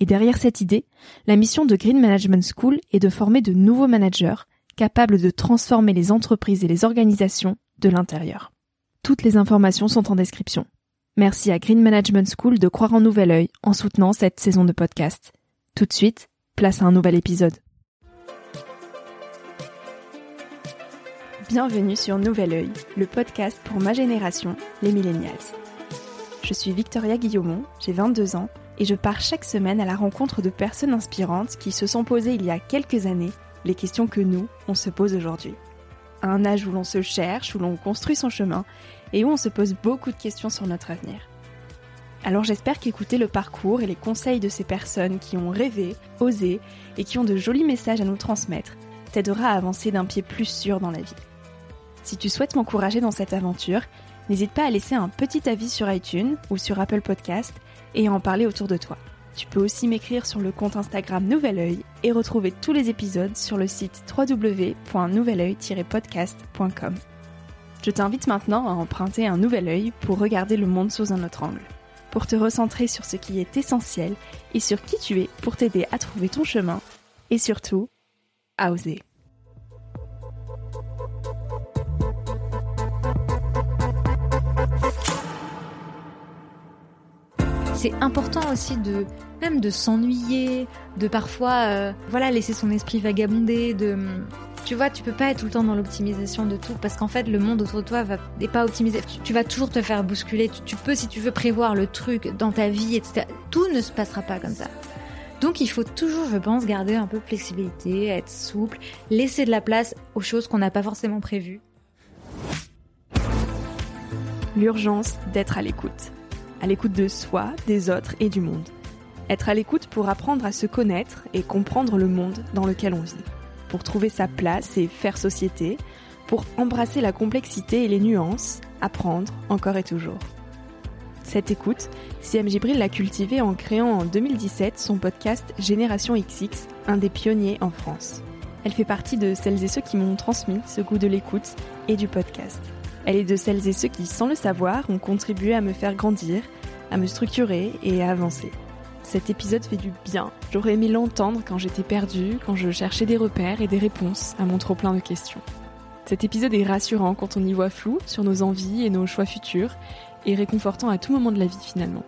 et derrière cette idée, la mission de Green Management School est de former de nouveaux managers capables de transformer les entreprises et les organisations de l'intérieur. Toutes les informations sont en description. Merci à Green Management School de croire en Nouvel Oeil en soutenant cette saison de podcast. Tout de suite, place à un nouvel épisode. Bienvenue sur Nouvel Oeil, le podcast pour ma génération, les millennials. Je suis Victoria Guillaumont, j'ai 22 ans et je pars chaque semaine à la rencontre de personnes inspirantes qui se sont posées il y a quelques années les questions que nous, on se pose aujourd'hui. À un âge où l'on se cherche, où l'on construit son chemin et où on se pose beaucoup de questions sur notre avenir. Alors j'espère qu'écouter le parcours et les conseils de ces personnes qui ont rêvé, osé et qui ont de jolis messages à nous transmettre t'aidera à avancer d'un pied plus sûr dans la vie. Si tu souhaites m'encourager dans cette aventure, n'hésite pas à laisser un petit avis sur iTunes ou sur Apple Podcast et à en parler autour de toi. Tu peux aussi m'écrire sur le compte Instagram Nouvel Oeil et retrouver tous les épisodes sur le site www.nouveloeil-podcast.com. Je t'invite maintenant à emprunter un nouvel œil pour regarder le monde sous un autre angle, pour te recentrer sur ce qui est essentiel et sur qui tu es pour t'aider à trouver ton chemin et surtout à oser. C'est important aussi de même de s'ennuyer, de parfois euh, voilà laisser son esprit vagabonder, de tu vois, tu peux pas être tout le temps dans l'optimisation de tout parce qu'en fait le monde autour de toi va n'est pas optimisé. Tu, vas toujours te faire bousculer. Tu, peux si tu veux prévoir le truc dans ta vie, etc. Tout ne se passera pas comme ça. Donc il faut toujours, je pense, garder un peu de flexibilité, être souple, laisser de la place aux choses qu'on n'a pas forcément prévues. L'urgence d'être à l'écoute à l'écoute de soi, des autres et du monde. Être à l'écoute pour apprendre à se connaître et comprendre le monde dans lequel on vit, pour trouver sa place et faire société, pour embrasser la complexité et les nuances, apprendre encore et toujours. Cette écoute, Siam Gibril l'a cultivée en créant en 2017 son podcast Génération XX, un des pionniers en France. Elle fait partie de celles et ceux qui m'ont transmis ce goût de l'écoute et du podcast. Elle est de celles et ceux qui, sans le savoir, ont contribué à me faire grandir, à me structurer et à avancer. Cet épisode fait du bien. J'aurais aimé l'entendre quand j'étais perdue, quand je cherchais des repères et des réponses à mon trop plein de questions. Cet épisode est rassurant quand on y voit flou sur nos envies et nos choix futurs, et réconfortant à tout moment de la vie finalement.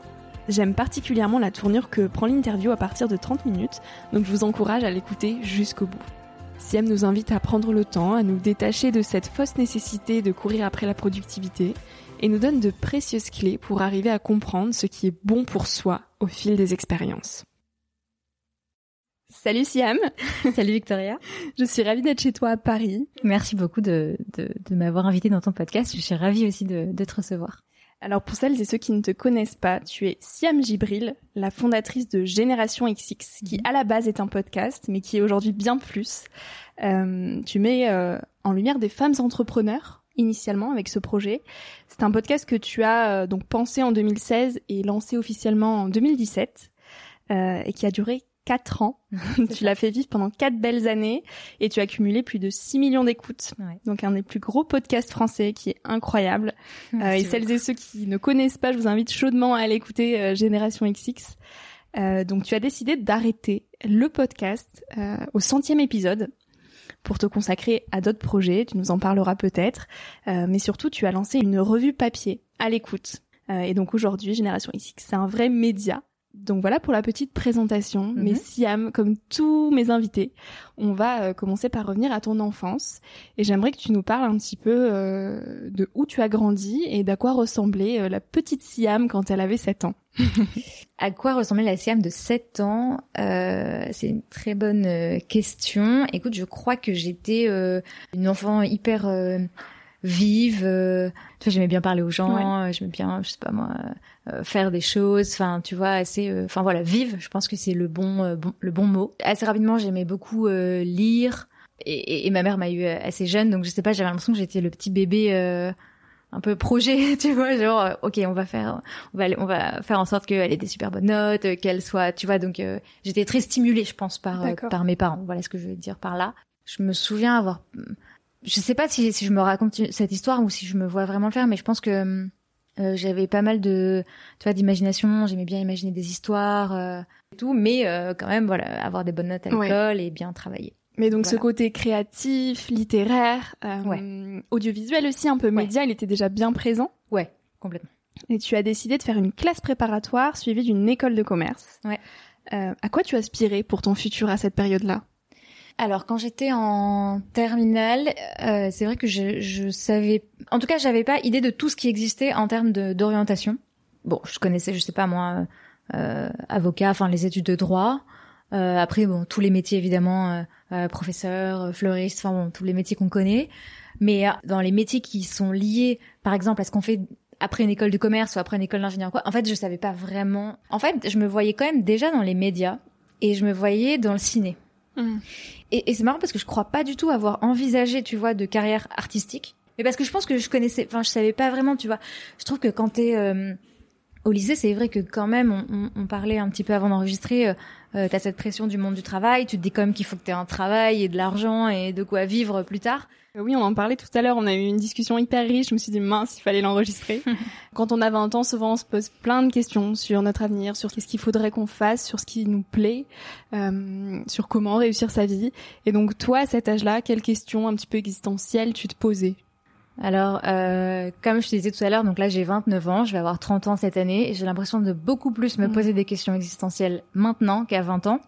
J'aime particulièrement la tournure que prend l'interview à partir de 30 minutes, donc je vous encourage à l'écouter jusqu'au bout. Siem nous invite à prendre le temps, à nous détacher de cette fausse nécessité de courir après la productivité et nous donne de précieuses clés pour arriver à comprendre ce qui est bon pour soi au fil des expériences. Salut Siam Salut Victoria Je suis ravie d'être chez toi à Paris. Merci beaucoup de, m'avoir invité dans ton podcast. Je suis ravie aussi de, de te recevoir. Alors pour celles et ceux qui ne te connaissent pas, tu es Siam Gibril, la fondatrice de Génération XX, qui à la base est un podcast, mais qui est aujourd'hui bien plus. Euh, tu mets euh, en lumière des femmes entrepreneurs initialement avec ce projet. C'est un podcast que tu as euh, donc pensé en 2016 et lancé officiellement en 2017 et qui a duré 4 ans. tu l'as fait vivre pendant 4 belles années et tu as cumulé plus de 6 millions d'écoutes. Donc un des plus gros podcasts français qui est incroyable. Euh, et celles et ceux qui ne connaissent pas, je vous invite chaudement à aller écouter euh, Génération XX. Euh, donc tu as décidé d'arrêter le podcast au centième épisode pour te consacrer à d'autres projets. Tu nous en parleras peut-être. mais surtout, tu as lancé une revue papier à l'écoute. et donc aujourd'hui, Génération XX, c'est un vrai média Donc voilà pour la petite présentation. Mais Mhm. Siam, comme tous mes invités, on va euh, commencer par revenir à ton enfance. Et j'aimerais que tu nous parles un petit peu euh, de où tu as grandi et d'à quoi ressemblait euh, la petite Siam quand elle avait 7 ans. À quoi ressemblait la Siam de 7 ans Euh, C'est une très bonne question. Écoute, je crois que j'étais une enfant hyper euh, vive. euh, tu vois, j'aimais bien parler aux gens. euh, J'aimais bien, je sais pas moi, euh, faire des choses. Enfin, tu vois, assez. euh, Enfin voilà, vive. Je pense que c'est le bon, euh, bon, le bon mot. Assez rapidement, j'aimais beaucoup euh, lire. Et, et- et ma mère m'a eu euh, assez jeune, donc je sais pas. J'avais l'impression que j'étais le petit bébé. euh, un peu projet, tu vois, genre euh, ok, on va faire on va on va faire en sorte qu'elle ait des super bonnes notes, euh, qu'elle soit, tu vois, donc euh, j'étais très stimulée, je pense, par euh, par mes parents. Voilà ce que je veux dire par là. Je me souviens avoir, je sais pas si si je me raconte cette histoire ou si je me vois vraiment le faire, mais je pense que euh, j'avais pas mal de, tu vois, d'imagination. J'aimais bien imaginer des histoires euh, et tout, mais euh, quand même, voilà, avoir des bonnes notes à Ouais. l'école et bien travailler. Mais donc ce côté créatif, littéraire, euh, audiovisuel aussi, un peu média, il était déjà bien présent. Ouais, complètement. Et tu as décidé de faire une classe préparatoire suivie d'une école de commerce. Ouais. Euh, à quoi tu aspirais pour ton futur à cette période-là? Alors quand j'étais en terminale, euh, c'est vrai que je, je savais, en tout cas, j'avais pas idée de tout ce qui existait en termes d'orientation. Bon, je connaissais, je sais pas moi, euh, avocat, enfin les études de droit. Euh, après, bon, tous les métiers évidemment, euh, euh, professeur, euh, fleuriste, enfin bon, tous les métiers qu'on connaît. Mais dans les métiers qui sont liés, par exemple, à ce qu'on fait après une école de commerce ou après une école d'ingénieur quoi, en fait, je savais pas vraiment. En fait, je me voyais quand même déjà dans les médias et je me voyais dans le ciné. Et, et c'est marrant parce que je crois pas du tout avoir envisagé, tu vois, de carrière artistique. Mais parce que je pense que je connaissais, enfin, je savais pas vraiment, tu vois. Je trouve que quand t'es euh, au lycée, c'est vrai que quand même, on, on, on parlait un petit peu avant d'enregistrer. Euh, euh, T'as cette pression du monde du travail. Tu te dis quand même qu'il faut que t'aies un travail et de l'argent et de quoi vivre plus tard. Euh, Oui, on en parlait tout à l'heure, on a eu une discussion hyper riche, je me suis dit mince, il fallait l'enregistrer. Quand on a 20 ans, souvent on se pose plein de questions sur notre avenir, sur qu'est-ce qu'il faudrait qu'on fasse, sur ce qui nous plaît, euh, sur comment réussir sa vie. Et donc toi, à cet âge-là, quelles questions un petit peu existentielles tu te posais? Alors, euh, comme je te disais tout à l'heure, donc là j'ai 29 ans, je vais avoir 30 ans cette année, et j'ai l'impression de beaucoup plus me Mhm. poser des questions existentielles maintenant qu'à 20 ans,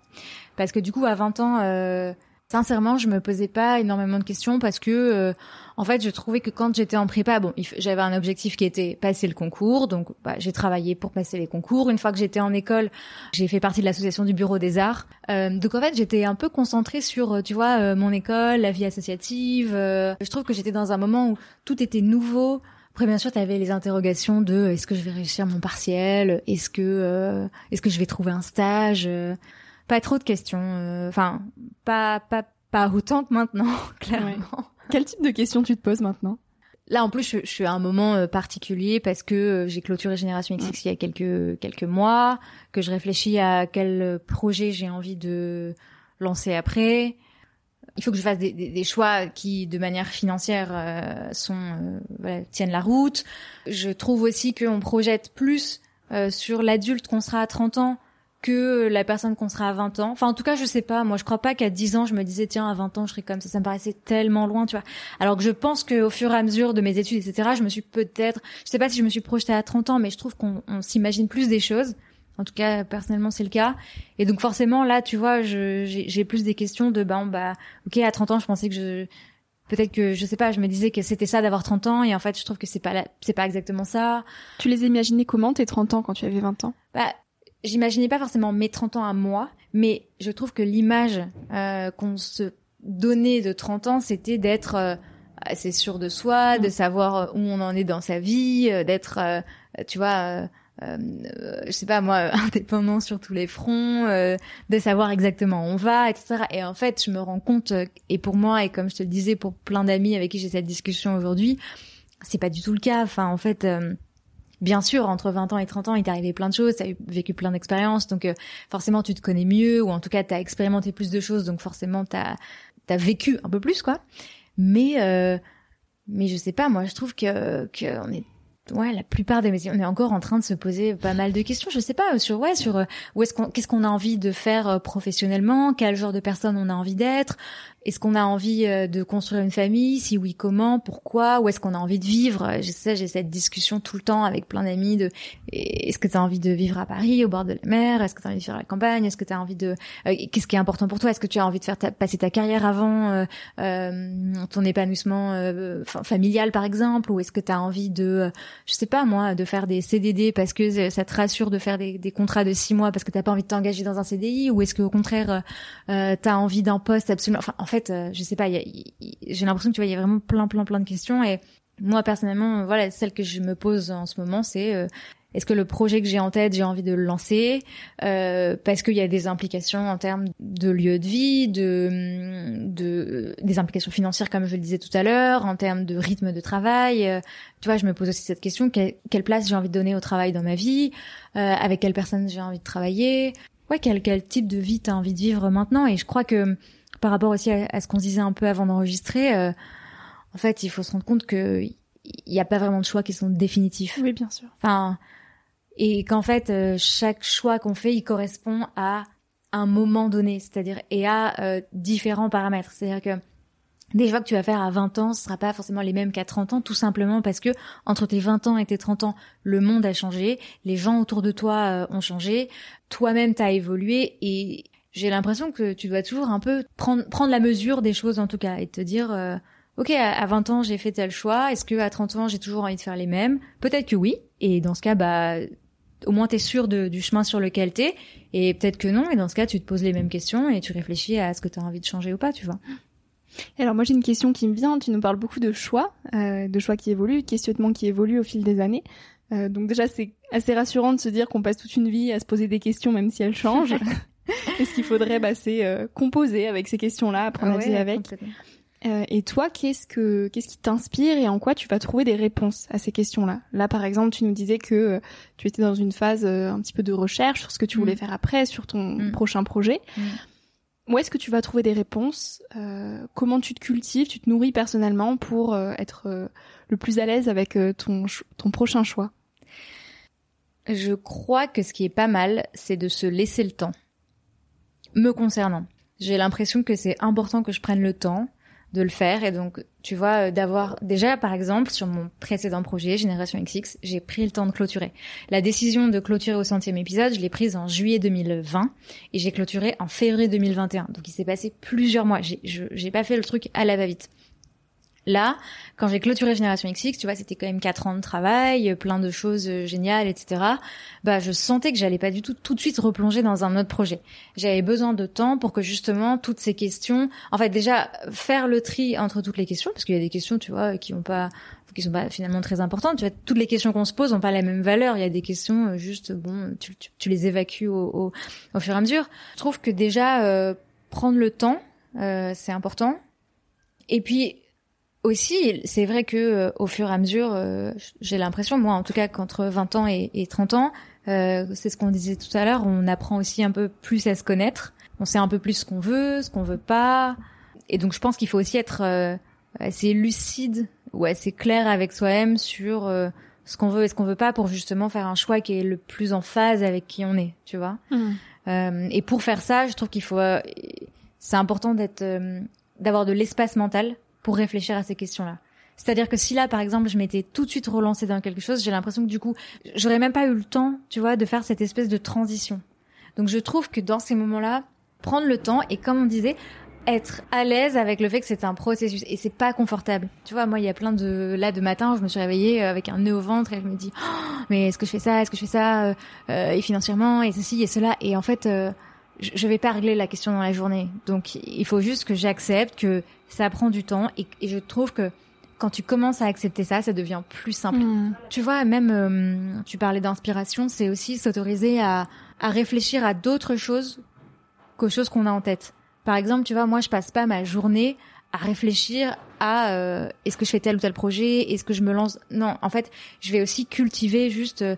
parce que du coup à 20 ans, euh, sincèrement, je me posais pas énormément de questions parce que, euh, en fait, je trouvais que quand j'étais en prépa, bon, j'avais un objectif qui était passer le concours, donc bah, j'ai travaillé pour passer les concours. Une fois que j'étais en école, j'ai fait partie de l'association du Bureau des Arts, Euh, donc en fait, j'étais un peu concentrée sur, euh, tu vois, euh, mon école, la vie associative. euh, je trouve que j'étais dans un moment où tout était nouveau. Après, bien sûr, tu avais les interrogations de est-ce que je vais réussir mon partiel? Est-ce que euh, est-ce que je vais trouver un stage? Euh, Pas trop de questions. euh, Enfin, pas pas pas autant que maintenant, clairement. Quel type de questions tu te poses maintenant? Là, en plus, je, je suis à un moment euh, particulier parce que euh, j'ai clôturé Génération XX il y a quelques quelques mois, que je réfléchis à quel projet j'ai envie de lancer après. Il faut que je fasse des, des- des choix qui, de manière financière, euh, sont euh, voilà, tiennent la route. Je trouve aussi qu'on projette plus euh, sur l'adulte qu'on sera à 30 ans que la personne qu'on sera à 20 ans. Enfin, en tout cas, je sais pas. Moi, je crois pas qu'à 10 ans, je me disais, tiens, à 20 ans, je serais comme ça. Ça me paraissait tellement loin, tu vois. Alors que je pense qu'au fur et à mesure de mes études, etc., je me suis peut-être, je sais pas si je me suis projetée à 30 ans, mais je trouve qu'on on s'imagine plus des choses. En tout cas, personnellement, c'est le cas. Et donc, forcément, là, tu vois, j'ai plus des questions de, ben, bah, ok, à 30 ans, je pensais que je, peut-être que, je sais pas, je me disais que c'était ça d'avoir 30 ans, et en fait, je trouve que c'est pas c'est pas exactement ça. Tu les imaginais comment tes 30 ans quand tu avais 20 ans? Bah, j'imaginais pas forcément mes 30 ans à moi, mais je trouve que l'image euh, qu'on se donnait de 30 ans, c'était d'être euh, assez sûr de soi, de savoir euh, où on en est dans sa vie, euh, d'être, euh, tu vois, euh, je sais pas moi, indépendant sur tous les fronts, euh, de savoir exactement où on va, etc. Et en fait, je me rends compte, et pour moi, et comme je te le disais pour plein d'amis avec qui j'ai cette discussion aujourd'hui, c'est pas du tout le cas. Enfin, en fait. Bien sûr, entre 20 ans et 30 ans, il t'est arrivé plein de choses, t'as vécu plein d'expériences, donc euh, forcément tu te connais mieux, ou en tout cas t'as expérimenté plus de choses, donc forcément t'as as vécu un peu plus, quoi. Mais euh, mais je sais pas, moi je trouve que que on est ouais, la plupart des on est encore en train de se poser pas mal de questions. Je sais pas sur ouais sur où est-ce qu'on qu'est-ce qu'on a envie de faire professionnellement, quel genre de personne on a envie d'être, est-ce qu'on a envie euh, de construire une famille? Si oui, comment? Pourquoi? Où est-ce qu'on a envie de vivre? Je sais, j'ai cette discussion tout le temps avec plein d'amis de est-ce que tu as envie de vivre à Paris, au bord de la mer? Est-ce que tu as envie de à la campagne? Est-ce que tu as envie de euh, qu'est-ce qui est important pour toi? Est-ce que tu as envie de faire passer ta carrière avant euh, euh ton épanouissement familial par exemple? Ou est-ce que tu as envie de je sais pas moi de faire des CDD parce que ça te rassure de faire des, contrats de six mois parce que t'as pas envie de t'engager dans un CDI ou est-ce que au contraire euh, tu as envie d'un poste absolument enfin en fait, euh, je sais pas, j'ai l'impression que tu vois, il y a vraiment plein, plein, plein de questions. Et moi, personnellement, voilà, celle que je me pose en ce moment, c'est euh, est-ce que le projet que j'ai en tête, j'ai envie de le lancer euh, parce qu'il y a des implications en termes de lieu de vie, de, de des implications financières comme je le disais tout à l'heure, en termes de rythme de travail. tu vois, je me pose aussi cette question quelle, place j'ai envie de donner au travail dans ma vie, avec quelle personne j'ai envie de travailler. Ouais, quel quel type de vie t'as envie de vivre maintenant? Et je crois que par rapport aussi à, ce qu'on disait un peu avant d'enregistrer, euh, en fait, il faut se rendre compte que il n'y a pas vraiment de choix qui sont définitifs. Oui, bien sûr. Enfin, et qu'en fait, euh, chaque choix qu'on fait, il correspond à un moment donné, c'est-à-dire et à euh, différents paramètres. C'est-à-dire que des choix que tu vas faire à 20 ans, ce sera pas forcément les mêmes qu'à 30 ans, tout simplement parce que entre tes 20 ans et tes 30 ans, le monde a changé, les gens autour de toi ont changé, toi-même t'as évolué et j'ai l'impression que tu dois toujours un peu prendre prendre la mesure des choses en tout cas et te dire euh, OK, à 20 ans, j'ai fait tel choix, est-ce que à 30 ans, j'ai toujours envie de faire les mêmes? Peut-être que oui et dans ce cas bah au moins tu es sûr de, du chemin sur lequel tu es et peut-être que non et dans ce cas, tu te poses les mêmes questions et tu réfléchis à ce que tu as envie de changer ou pas, tu vois. Alors moi j'ai une question qui me vient, tu nous parles beaucoup de choix, euh, de choix qui évoluent, questionnements qui évoluent au fil des années. Euh, donc déjà c'est assez rassurant de se dire qu'on passe toute une vie à se poser des questions même si elles changent. et ce qu'il faudrait, bah, c'est euh, composer avec ces questions-là, apprendre à avec. Euh, et toi, qu'est-ce que qu'est-ce qui t'inspire et en quoi tu vas trouver des réponses à ces questions-là? Là, par exemple, tu nous disais que euh, tu étais dans une phase un petit peu de recherche sur ce que tu voulais mm. faire après, sur ton mm. prochain projet. Mm. Où est-ce que tu vas trouver des réponses? Comment tu te cultives, tu te nourris personnellement pour être le plus à l'aise avec ton ton prochain choix? Je crois que ce qui est pas mal, c'est de se laisser le temps me concernant. J'ai l'impression que c'est important que je prenne le temps de le faire. Et donc tu vois euh, d'avoir déjà par exemple sur mon précédent projet Génération XX j'ai pris le temps de clôturer. La décision de clôturer au centième épisode je l'ai prise en juillet 2020 et j'ai clôturé en février 2021 donc il s'est passé plusieurs mois. J'ai pas fait le truc à la va vite Là, quand j'ai clôturé Génération XX, tu vois, c'était quand même quatre ans de travail, plein de choses euh, géniales, etc. Bah, je sentais que j'allais pas du tout tout de suite replonger dans un autre projet. J'avais besoin de temps pour que justement toutes ces questions, en fait, déjà faire le tri entre toutes les questions, parce qu'il y a des questions, tu vois, qui ont pas, qui sont pas finalement très importantes. Tu vois, toutes les questions qu'on se pose ont pas la même valeur. Il y a des questions euh, juste, bon, tu, tu, les évacues au, au, fur et à mesure. Je trouve que déjà euh, prendre le temps, c'est important. Et puis aussi, c'est vrai que euh, au fur et à mesure, euh, j'ai l'impression, moi en tout cas, qu'entre 20 ans et, et 30 ans, euh, c'est ce qu'on disait tout à l'heure, on apprend aussi un peu plus à se connaître. On sait un peu plus ce qu'on veut, ce qu'on veut pas. Et donc, je pense qu'il faut aussi être assez lucide ou assez clair avec soi-même sur ce qu'on veut et ce qu'on veut pas pour justement faire un choix qui est le plus en phase avec qui on est, tu vois. Mmh. et pour faire ça, je trouve qu'il faut, c'est important d'être, d'avoir de l'espace mental pour réfléchir à ces questions-là. C'est-à-dire que si là, par exemple, je m'étais tout de suite relancée dans quelque chose, j'ai l'impression que du coup, j'aurais même pas eu le temps, tu vois, de faire cette espèce de transition. Donc je trouve que dans ces moments-là, prendre le temps et comme on disait, être à l'aise avec le fait que c'est un processus et c'est pas confortable. Tu vois, moi, il y a plein de là de matin, je me suis réveillée avec un nœud au ventre et je me dis, oh, mais est-ce que je fais ça, est-ce que je fais ça, euh, euh, et financièrement et ceci et cela et en fait. Euh, je vais pas régler la question dans la journée. Donc il faut juste que j'accepte que ça prend du temps et, je trouve que quand tu commences à accepter ça, ça devient plus simple. Hmm. Tu vois, même euh, tu parlais d'inspiration, c'est aussi s'autoriser à, à réfléchir à d'autres choses qu'aux choses qu'on a en tête. Par exemple, tu vois, moi je passe pas ma journée à réfléchir à euh, est-ce que je fais tel ou tel projet, est-ce que je me lance? Non, en fait, je vais aussi cultiver juste euh,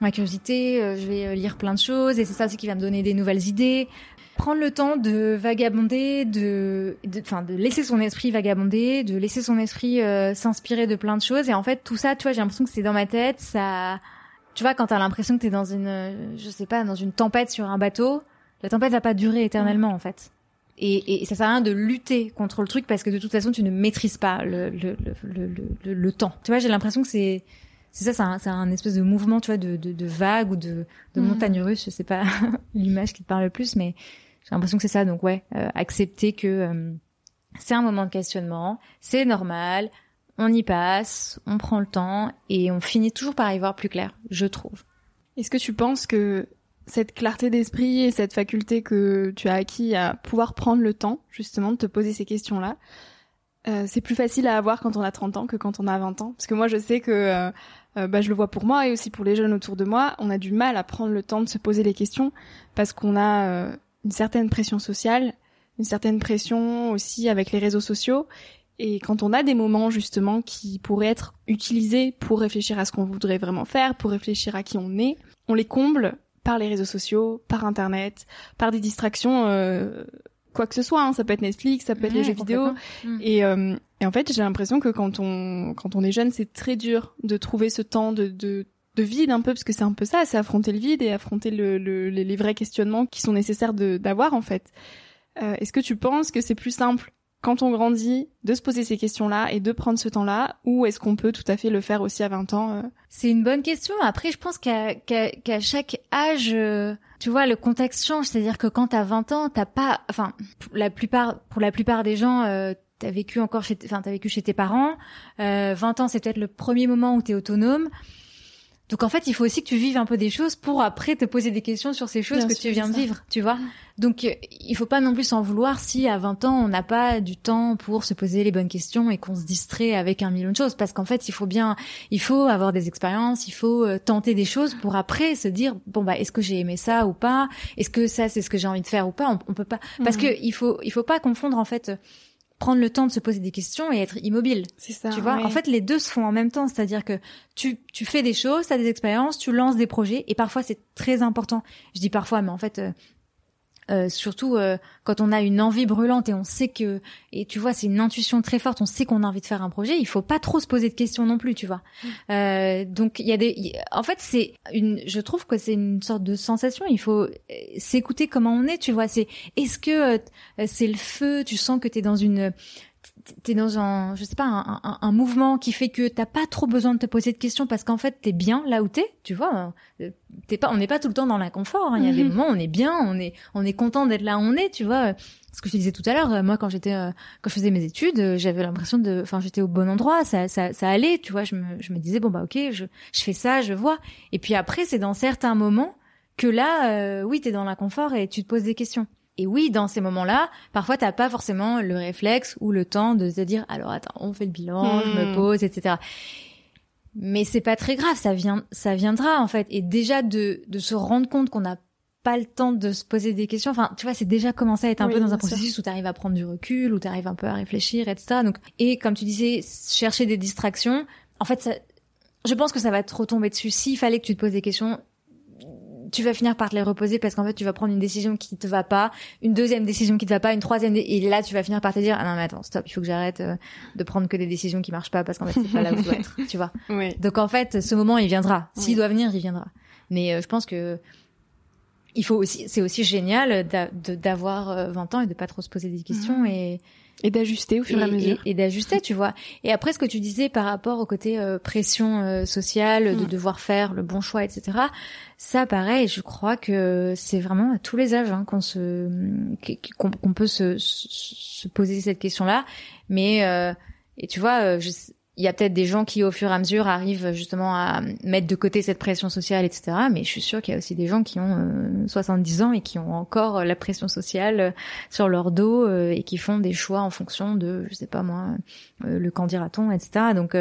ma curiosité, euh, je vais euh, lire plein de choses et c'est ça aussi qui va me donner des nouvelles idées. prendre le temps de vagabonder, de, enfin, de, laisser son esprit vagabonder, de laisser son esprit euh, s'inspirer de plein de choses. Et en fait, tout ça, tu vois, j'ai l'impression que c'est dans ma tête. Ça, tu vois, quand t'as l'impression que t'es dans une, je sais pas, dans une tempête sur un bateau, la tempête va pas durer éternellement, en fait. Et, et, ça sert à rien de lutter contre le truc parce que de toute façon, tu ne maîtrises pas le, le, le, le, le temps. Tu vois, j'ai l'impression que c'est c'est ça, c'est un, un espèce de mouvement, tu vois, de, de, de vague ou de, de mhm. montagne russe. Je sais pas l'image qui te parle le plus, mais j'ai l'impression que c'est ça. Donc ouais, euh, accepter que euh, c'est un moment de questionnement, c'est normal, on y passe, on prend le temps et on finit toujours par y voir plus clair, je trouve. Est-ce que tu penses que cette clarté d'esprit et cette faculté que tu as acquis à pouvoir prendre le temps, justement, de te poser ces questions-là, euh, c'est plus facile à avoir quand on a 30 ans que quand on a 20 ans? Parce que moi, je sais que euh, euh, bah, je le vois pour moi et aussi pour les jeunes autour de moi, on a du mal à prendre le temps de se poser les questions parce qu'on a une certaine pression sociale, une certaine pression aussi avec les réseaux sociaux. Et quand on a des moments justement qui pourraient être utilisés pour réfléchir à ce qu'on voudrait vraiment faire, pour réfléchir à qui on est, on les comble par les réseaux sociaux, par Internet, par des distractions quoi que ce soit. Hein. Ça peut être Netflix, ça peut être les jeux vidéo. Mm. Et, euh, et, en fait, j'ai l'impression que quand on quand on est jeune, c'est très dur de trouver ce temps de, de de vide un peu parce que c'est un peu ça, c'est affronter le vide et affronter le, le, les, vrais questionnements qui sont nécessaires d'avoir en fait. Euh, Est-ce que tu penses que c'est plus simple quand on grandit, de se poser ces questions-là et de prendre ce temps-là, ou est-ce qu'on peut tout à fait le faire aussi à 20 ans euh C'est une bonne question. Après, je pense qu'à chaque âge, euh, tu vois, le contexte change. C'est-à-dire que quand t'as 20 ans, t'as pas, enfin, la plupart, pour la plupart des gens, euh, t'as vécu encore chez, enfin, t'as vécu chez tes parents. Euh, 20 ans, c'est peut-être le premier moment où t'es autonome. Donc en fait, il faut aussi que tu vives un peu des choses pour après te poser des questions sur ces choses que tu viens de vivre, tu vois. Donc il faut pas non plus s'en vouloir si à 20 ans on n'a pas du temps pour se poser les bonnes questions et qu'on se distrait avec un million de choses. Parce qu'en fait, il faut bien il faut avoir des expériences, il faut euh, tenter des choses pour après se dire bon bah est-ce que j'ai aimé ça ou pas? Est-ce que ça c'est ce que j'ai envie de faire ou pas? On, on peut pas. Parce mhm. que il faut il faut pas confondre en fait prendre le temps de se poser des questions et être immobile. C'est ça. Tu vois, en fait, les deux se font en même temps, c'est-à-dire que tu tu fais des choses, tu as des expériences, tu lances des projets et parfois c'est très important. Je dis parfois mais en fait euh, euh, surtout euh, quand on a une envie brûlante et on sait que et tu vois c'est une intuition très forte on sait qu'on a envie de faire un projet il faut pas trop se poser de questions non plus tu vois mm. euh, donc il y a des en fait c'est une je trouve que c'est une sorte de sensation il faut s'écouter comment on est tu vois c'est est-ce que c'est le feu tu sens que tu es dans une t'es dans un je sais pas un, un, mouvement qui fait que t'as pas trop besoin de te poser de questions parce qu'en fait t'es bien là où t'es tu vois. Euh, t'es pas on n'est pas tout le temps dans l'inconfort hein. il y a des mhm. moments où on est bien on est on est content d'être là où on est tu vois. Ce que je te disais tout à l'heure moi quand j'étais euh, quand je faisais mes études j'avais l'impression de enfin j'étais au bon endroit ça, ça ça allait tu vois. Je me je me disais bon bah ok je je fais ça je vois. Et puis après c'est dans certains moments que là euh, oui t'es dans l'inconfort et tu te poses des questions et oui, dans ces moments-là, parfois t'as pas forcément le réflexe ou le temps de se dire alors attends, on fait le bilan, je me hmm. pose, etc. Mais c'est pas très grave, ça vient, ça viendra en fait. Et déjà de de se rendre compte qu'on n'a pas le temps de se poser des questions. Enfin, tu vois, c'est déjà commencé à être un peu dans un processus où tu arrives à prendre du recul, où tu arrives un peu à réfléchir, etc. Donc, et comme tu disais, chercher des distractions. En fait, ça, je pense que ça va te retomber dessus. S'il fallait que tu te poses des questions, tu vas finir par te les reposer parce qu'en fait tu vas prendre une décision qui te va pas, une deuxième décision qui te va pas, une troisième et là tu vas finir par te dire ah non mais attends stop il faut que j'arrête euh, de prendre que des décisions qui marchent pas parce qu'en fait c'est pas là où je dois être tu vois. Oui. Donc en fait ce moment il viendra s'il doit venir il viendra mais euh, je pense que il faut aussi c'est aussi génial d'avoir 20 euh, ans et de pas trop se poser des questions et et d'ajuster au fur et, à mesure. Et, d'ajuster, tu vois. Et après, ce que tu disais par rapport au côté euh, pression euh, sociale, de mm. devoir faire le bon choix, etc. Ça, pareil, je crois que c'est vraiment à tous les âges hein, qu'on se, qu'on peut se, se, poser cette question-là. Mais euh, et tu vois, je, il y a peut-être des gens qui, au fur et à mesure, arrivent justement à mettre de côté cette pression sociale, etc. Mais je suis sûre qu'il y a aussi des gens qui ont 70 euh, ans et qui ont encore la pression sociale euh, sur leur dos euh, et qui font des choix en fonction de, je sais pas moi, le quand dira-t-on, etc. Donc,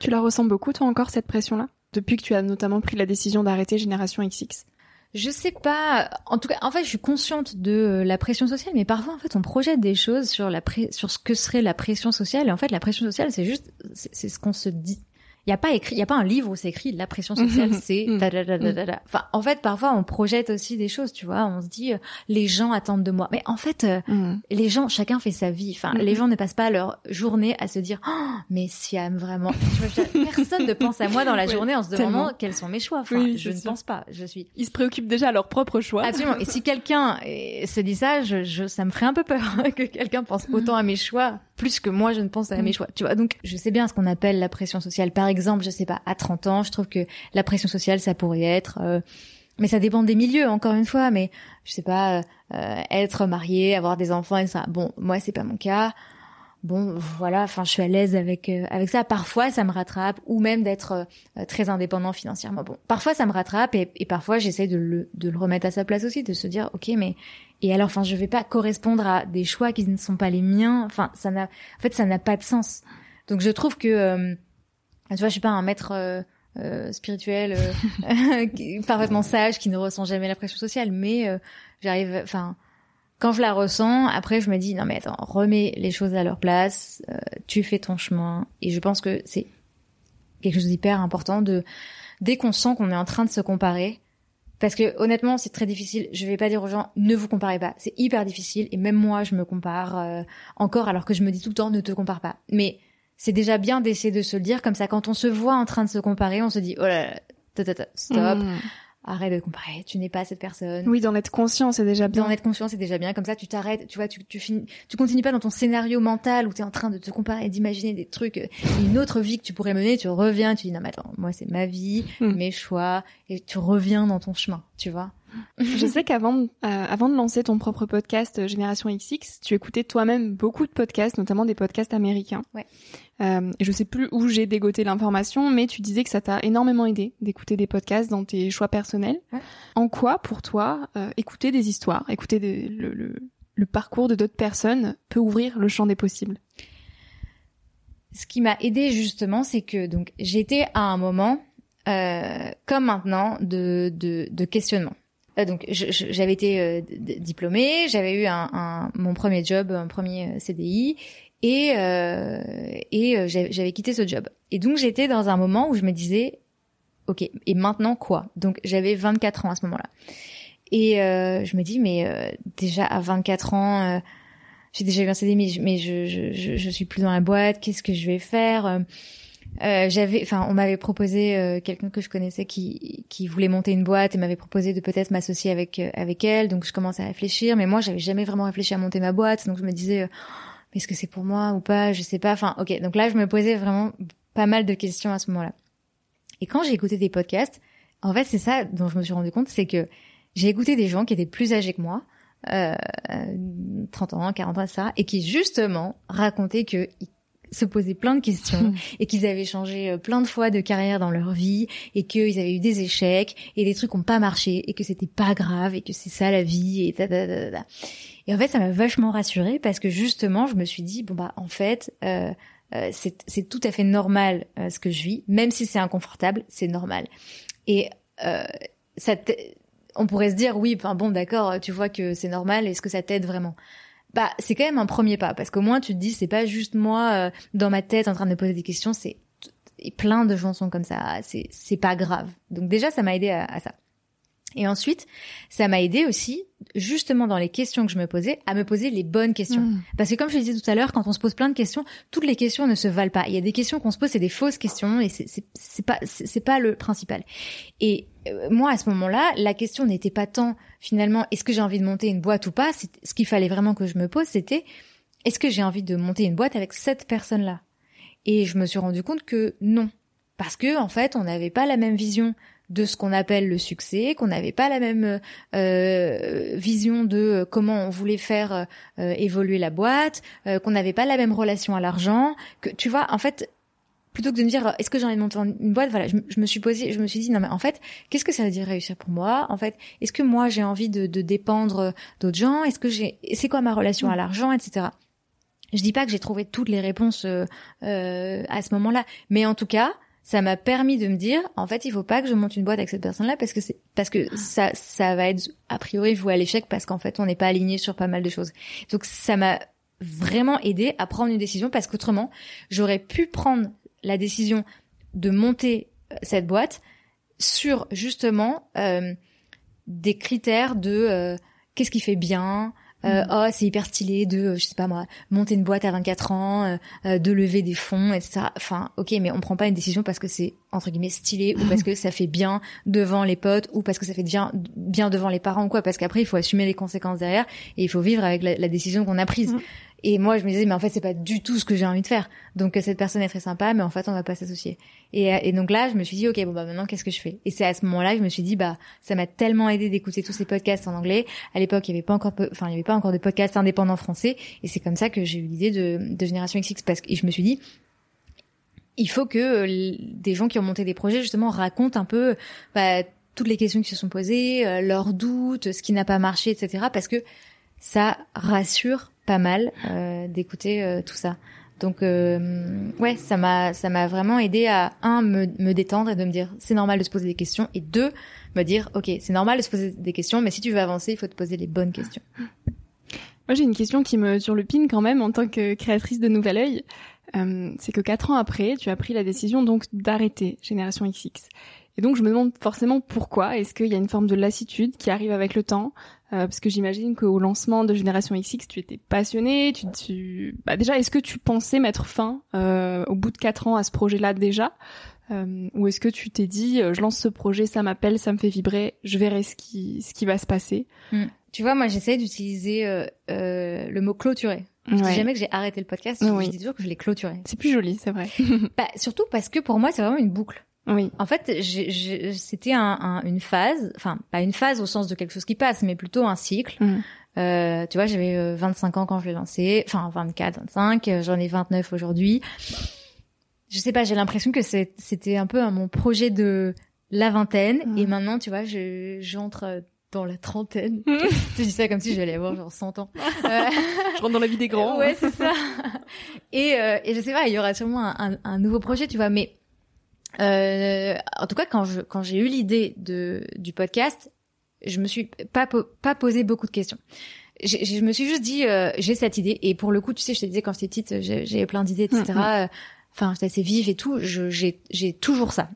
tu la ressens beaucoup toi encore cette pression-là? Depuis que tu as notamment pris la décision d'arrêter Génération XX je sais pas. En tout cas, en fait, je suis consciente de euh, la pression sociale, mais parfois, en fait, on projette des choses sur la sur ce que serait la pression sociale. Et en fait, la pression sociale, c'est juste, c'est ce qu'on se dit. Il y a pas écrit, il y a pas un livre où c'est écrit la pression sociale, c'est Mm. Enfin, en fait, parfois on projette aussi des choses, tu vois. On se dit, euh, les gens attendent de moi. Mais en fait, euh, Mm. les gens, chacun fait sa vie. Enfin, Mhm. les gens ne passent pas leur journée à se dire, oh, mais Siam, vraiment. Personne ne pense à moi dans la Ouais, journée en se demandant tellement. quels sont mes choix. Enfin, Oui, je ne sûr. pense pas. Je suis Ils se préoccupent déjà à leur propre choix. Absolument. Et si quelqu'un euh, se dit ça, je, je, ça me ferait un peu peur que quelqu'un pense autant à mes choix plus que moi je ne pense à mes choix. Tu vois. Donc, je sais bien ce qu'on appelle la pression sociale. Par exemple, je sais pas, à 30 ans, je trouve que la pression sociale, ça pourrait être, euh, mais ça dépend des milieux, encore une fois. Mais je sais pas, euh, être marié, avoir des enfants et ça. Bon, moi c'est pas mon cas. Bon, voilà. Enfin, je suis à l'aise avec euh, avec ça. Parfois, ça me rattrape, ou même d'être euh, euh, très indépendant financièrement. Bon, parfois ça me rattrape et, et parfois j'essaie de le de le remettre à sa place aussi, de se dire ok, mais et alors, enfin, je vais pas correspondre à des choix qui ne sont pas les miens. Enfin, ça n'a, en fait, ça n'a pas de sens. Donc, je trouve que, euh, tu vois, je suis pas un maître euh, euh, spirituel euh, parfaitement sage qui ne ressent jamais la pression sociale, mais euh, j'arrive, enfin, quand je la ressens, après, je me dis non mais attends, remets les choses à leur place. euh, tu fais ton chemin, et je pense que c'est quelque chose d'hyper important de dès qu'on sent qu'on est en train de se comparer parce que honnêtement, c'est très difficile. Je vais pas dire aux gens ne vous comparez pas. C'est hyper difficile et même moi, je me compare euh, encore alors que je me dis tout le temps ne te compare pas. Mais c'est déjà bien d'essayer de se le dire comme ça. Quand on se voit en train de se comparer, on se dit oh là là, ta, ta, ta, stop, Mm. Arrête de comparer. Tu n'es pas cette personne. Oui, d'en être conscient, c'est déjà bien. D'en être conscient, c'est déjà bien. Comme ça, tu t'arrêtes, tu vois, tu, tu finis, tu continues pas dans ton scénario mental où tu es en train de te comparer, d'imaginer des trucs, euh, une autre vie que tu pourrais mener. Tu reviens, tu dis non mais attends, moi c'est ma vie, Mm. mes choix, et tu reviens dans ton chemin, tu vois. Je sais qu'avant de- euh, avant de lancer ton propre podcast euh, Génération XX, tu écoutais toi-même beaucoup de podcasts, notamment des podcasts américains. Ouais. Euh, je sais plus où j'ai dégoté l'information, mais tu disais que ça t'a énormément aidé d'écouter des podcasts dans tes choix personnels. Ouais. En quoi, pour toi, euh, écouter des histoires, écouter des- le, le, le parcours de d'autres personnes peut ouvrir le champ des possibles? Ce qui m'a aidé justement, c'est que donc j'étais à un moment euh, comme maintenant de de, de questionnement. Euh, donc j'avais été euh, diplômée, j'avais eu un, un- mon premier job, un premier euh, CDI, et euh, et j'avais quitté ce job. Et donc j'étais dans un moment où je me disais, ok, et maintenant quoi? Donc j'avais 24 ans à ce moment-là, et je me dis mais déjà à 24 ans. j'ai déjà eu un CDI, mais, je, mais je, je, je suis plus dans la boîte. Qu'est-ce que je vais faire? Euh, J'avais, enfin, on m'avait proposé euh, quelqu'un que je connaissais qui qui voulait monter une boîte et m'avait proposé de peut-être m'associer avec euh, avec elle. Donc je commençais à réfléchir, mais moi j'avais jamais vraiment réfléchi à monter ma boîte. Donc je me disais, euh, est-ce que c'est pour moi ou pas? Je sais pas. Enfin, ok. Donc là je me posais vraiment pas mal de questions à ce moment-là. Et quand j'ai écouté des podcasts, en fait c'est ça dont je me suis rendu compte, c'est que j'ai écouté des gens qui étaient plus âgés que moi, euh, euh, 30 ans, 40 ans, etc., et qui justement racontaient que ils se posaient plein de questions et qu'ils avaient changé euh, plein de fois de carrière dans leur vie et qu'ils avaient eu des échecs et des trucs n'ont pas marché et que c'était pas grave et que c'est ça la vie et ta, ta, ta, ta. Et en fait, ça m'a vachement rassurée parce que justement, je me suis dit bon bah en fait, euh, euh, c'est c'est tout à fait normal euh, ce que je vis, même si c'est inconfortable, c'est normal. Et euh, ça on pourrait se dire oui, enfin bon d'accord, tu vois que c'est normal, est-ce que ça t'aide vraiment? Bah c'est quand même un premier pas parce qu'au moins tu te dis c'est pas juste moi euh, dans ma tête en train de poser des questions, c'est plein de sont comme ça, c'est pas grave. Donc déjà ça m'a aidé à ça. Et ensuite, ça m'a aidé aussi, justement dans les questions que je me posais, à me poser les bonnes questions. Mm. Parce que comme je le disais tout à l'heure, quand on se pose plein de questions, toutes les questions ne se valent pas. Il y a des questions qu'on se pose, c'est des fausses questions et c'est pas c'est pas le principal. Et euh, moi à ce moment-là, la question n'était pas tant finalement est-ce que j'ai envie de monter une boîte ou pas? Ce qu'il fallait vraiment que je me pose, c'était est-ce que j'ai envie de monter une boîte avec cette personne-là? Et je me suis rendu compte que non, parce que en fait, on n'avait pas la même vision de ce qu'on appelle le succès, qu'on n'avait pas la même euh, vision de euh, comment on voulait faire euh, évoluer la boîte, euh, qu'on n'avait pas la même relation à l'argent, que tu vois, en fait, plutôt que de me dire est-ce que j'ai envie de monter une boîte, voilà, je, je me suis posé, je me suis dit non mais en fait, qu'est-ce que ça veut dire réussir pour moi? En fait, est-ce que moi j'ai envie de, de dépendre d'autres gens? Est-ce que j'ai, c'est quoi ma relation à l'argent, etc. Je dis pas que j'ai trouvé toutes les réponses euh, euh, à ce moment-là, mais en tout cas, ça m'a permis de me dire, en fait, il faut pas que je monte une boîte avec cette personne-là parce que c'est parce que ça ça va être a priori voué à l'échec parce qu'en fait, on n'est pas aligné sur pas mal de choses. Donc ça m'a vraiment aidé à prendre une décision parce qu'autrement, j'aurais pu prendre la décision de monter euh, cette boîte sur justement euh, des critères de euh, qu'est-ce qui fait bien, euh, Mhm. oh c'est hyper stylé de euh, je sais pas moi monter une boîte à 24 ans, euh, euh, de lever des fonds, etc. Enfin ok mais on prend pas une décision parce que c'est entre guillemets stylé ou parce que ça fait bien devant les potes ou parce que ça fait bien bien devant les parents ou quoi parce qu'après il faut assumer les conséquences derrière et il faut vivre avec la, la décision qu'on a prise. Et moi, je me disais, mais en fait, c'est pas du tout ce que j'ai envie de faire. Donc, euh, cette personne est très sympa, mais en fait, on va pas s'associer. Et, euh, et donc là, je me suis dit, ok, bon, bah, maintenant, qu'est-ce que je fais? Et c'est à ce moment-là que je me suis dit, bah, ça m'a tellement aidé d'écouter tous ces podcasts en anglais. À l'époque, il y avait pas encore, enfin, il y avait pas encore de podcasts indépendants français. Et c'est comme ça que j'ai eu l'idée de, de Génération XX parce que et je me suis dit, il faut que euh, des gens qui ont monté des projets, justement, racontent un peu, bah, toutes les questions qui se sont posées, leurs doutes, ce qui n'a pas marché, etc. Parce que ça rassure pas mal euh, d'écouter euh, tout ça. Donc euh, ouais, ça m'a ça m'a vraiment aidé à un me, me détendre et de me dire c'est normal de se poser des questions et deux me dire ok c'est normal de se poser des questions mais si tu veux avancer il faut te poser les bonnes questions. Moi, j'ai une question qui me turlupine quand même en tant que créatrice de Nouvel Oeil. Euh, c'est que quatre ans après, tu as pris la décision donc d'arrêter Génération XX. Et donc, je me demande forcément pourquoi. Est-ce qu'il y a une forme de lassitude qui arrive avec le temps? Parce que j'imagine qu'au lancement de Génération XX, tu étais passionnée. Tu, tu... Bah déjà, est-ce que tu pensais mettre fin euh, au bout de quatre ans à ce projet-là déjà? Euh, Ou est-ce que tu t'es dit, euh, je lance ce projet, ça m'appelle, ça me fait vibrer, je verrai ce qui, ce qui va se passer? Tu vois moi j'essaie d'utiliser euh, euh, le mot clôturer. Je dis Ouais. jamais que j'ai arrêté le podcast, Oui. je dis toujours que je l'ai clôturé. C'est plus joli, c'est vrai. Bah, surtout parce que pour moi c'est vraiment une boucle. Oui. En fait, c'était un, un- une phase, enfin pas une phase au sens de quelque chose qui passe, mais plutôt un cycle. Mhm. Euh, tu vois, j'avais euh, 25 ans quand je l'ai lancé, enfin 24, 25, euh, j'en ai 29 aujourd'hui. Je sais pas, j'ai l'impression que c'était un peu euh, mon projet de la vingtaine, Mhm. et maintenant, tu vois, je- j'entre euh, dans la trentaine. Je dis ça comme si j'allais avoir genre 100 ans. Euh, Je rentre dans la vie des grands. Ouais, c'est ça. et, euh, et je sais pas, il y aura sûrement un, un- un nouveau projet, tu vois, mais euh, en tout cas, quand je quand j'ai eu l'idée de du podcast, je me suis pas po- pas posé beaucoup de questions. J'ai- Je me suis juste dit, euh, j'ai cette idée, et pour le coup, tu sais, je te disais quand j'étais petite, j'ai j'ai plein d'idées, etc. Mm, Euh, Enfin, j'étais assez vive et tout. je- J'ai j'ai toujours ça.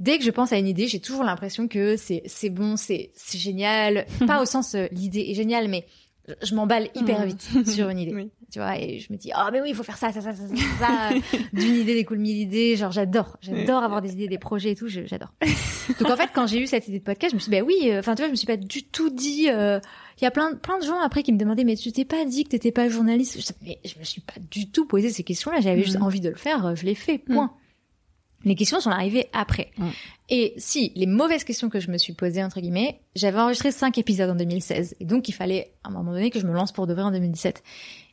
Dès que je pense à une idée, j'ai toujours l'impression que c'est c'est bon, c'est c'est génial. Pas au sens euh, l'idée est géniale, mais je- m'emballe hyper vite sur une idée Oui. tu vois et je me dis ah mais oui il faut faire ça ça ça ça ça, ça. d'une idée découle mille idées genre j'adore j'adore avoir des idées des projets et tout j'adore donc en fait quand j'ai eu cette idée de podcast je me suis dit bah oui euh, enfin tu vois je me suis pas du tout dit euh, il y a plein plein de gens après qui me demandaient mais tu t'es pas dit que t'étais pas journaliste? Je mais je me suis pas du tout posé ces questions là j'avais juste Mhm. envie de le faire euh, je l'ai fait point les questions sont arrivées après Mhm. et si les mauvaises questions que je me suis posées entre guillemets j'avais enregistré cinq épisodes en 2016 et donc il fallait à un moment donné que je me lance pour de vrai en 2017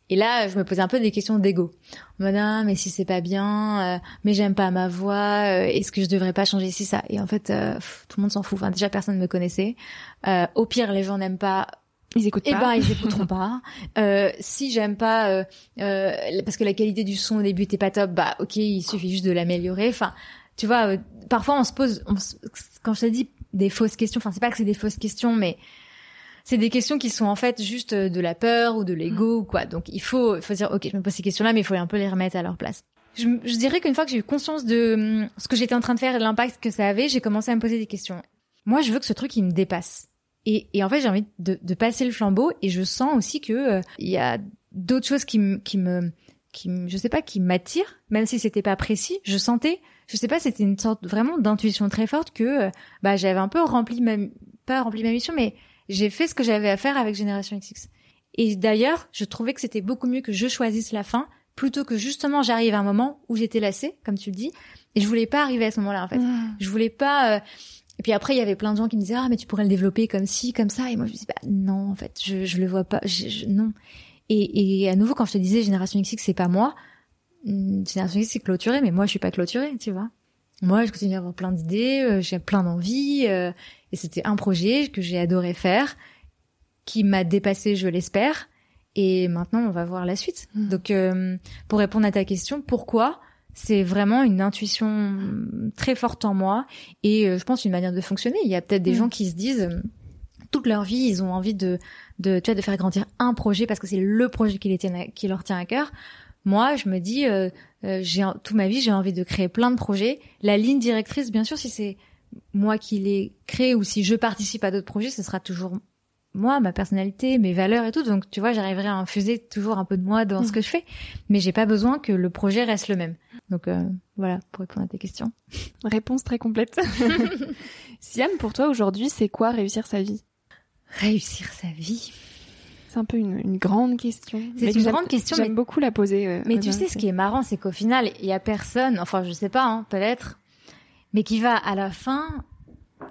et là, je me posais un peu des questions d'ego. En mode, ah, mais si c'est pas bien, euh, mais j'aime pas ma voix, euh, est-ce que je devrais pas changer si ça? Et en fait, euh, pff, tout le monde s'en fout. Enfin, déjà, personne ne me connaissait. Euh, au pire, les gens n'aiment pas. Ils écoutent Eh pas. ben, ils écouteront pas. Euh, si j'aime pas, euh, euh, parce que la qualité du son au début était pas top, bah ok, il suffit juste de l'améliorer. Enfin, tu vois, euh, parfois on se pose, on se- quand je te dis des fausses questions, enfin c'est pas que c'est des fausses questions, mais c'est des questions qui sont en fait juste euh, de la peur ou de l'ego ou quoi. Donc il faut, il faut dire ok, je me pose ces questions-là, mais il faut un peu les remettre à leur place. Je, je dirais qu'une fois que j'ai eu conscience de hum, ce que j'étais en train de faire et de l'impact que ça avait, j'ai commencé à me poser des questions. Moi, je veux que ce truc il me dépasse. Et, et en fait, j'ai envie de, de passer le flambeau et je sens aussi que euh, il y a d'autres choses qui me, qui me, qui me, je sais pas, qui m'attirent, même si c'était pas précis. Je sentais, je sais pas, c'était une sorte vraiment d'intuition très forte que, euh, bah, j'avais un peu rempli ma, pas rempli ma mission, mais j'ai fait ce que j'avais à faire avec Génération XX. Et d'ailleurs, je trouvais que c'était beaucoup mieux que je choisisse la fin plutôt que justement j'arrive à un moment où j'étais lassée, comme tu le dis, et je voulais pas arriver à ce moment-là en fait. Mmh. Je voulais pas. euh, Et puis après, il y avait plein de gens qui me disaient ah mais tu pourrais le développer comme ci, comme ça, et moi je me disais bah non en fait, je je le vois pas, je, je- non. Et, et à nouveau quand je te disais Génération XX c'est pas moi, hum, Génération X c'est clôturé, mais moi je suis pas clôturée, tu vois. Moi je continue à avoir plein d'idées, euh, j'ai plein d'envies, euh, et c'était un projet que j'ai adoré faire, qui m'a dépassé, je l'espère. Et maintenant, on va voir la suite. Mhm. Donc, euh, pour répondre à ta question, pourquoi C'est vraiment une intuition très forte en moi et euh, je pense une manière de fonctionner. Il y a peut-être des Mhm. gens qui se disent euh, toute leur vie, ils ont envie de, de, tu vois, de faire grandir un projet parce que c'est le projet qui, les tient à- qui leur tient à cœur. Moi, je me dis, euh, euh, j'ai toute ma vie, j'ai envie de créer plein de projets. La ligne directrice, bien sûr, si c'est moi qui l'ai créé ou si je participe à d'autres projets, ce sera toujours moi, ma personnalité, mes valeurs et tout. Donc, tu vois, j'arriverai à infuser toujours un peu de moi dans ce mm. que je fais. Mais j'ai pas besoin que le projet reste le même. Donc, euh, voilà, pour répondre à tes questions. Réponse très complète. Siam, pour toi, aujourd'hui, c'est quoi réussir sa vie? Réussir sa vie? C'est un peu une, grande question. C'est une grande question. J'aime beaucoup la poser. Euh, mais tu sais, ce qui est marrant, c'est qu'au final, il y a personne, enfin, je sais pas, hein, peut-être, mais qui va à la fin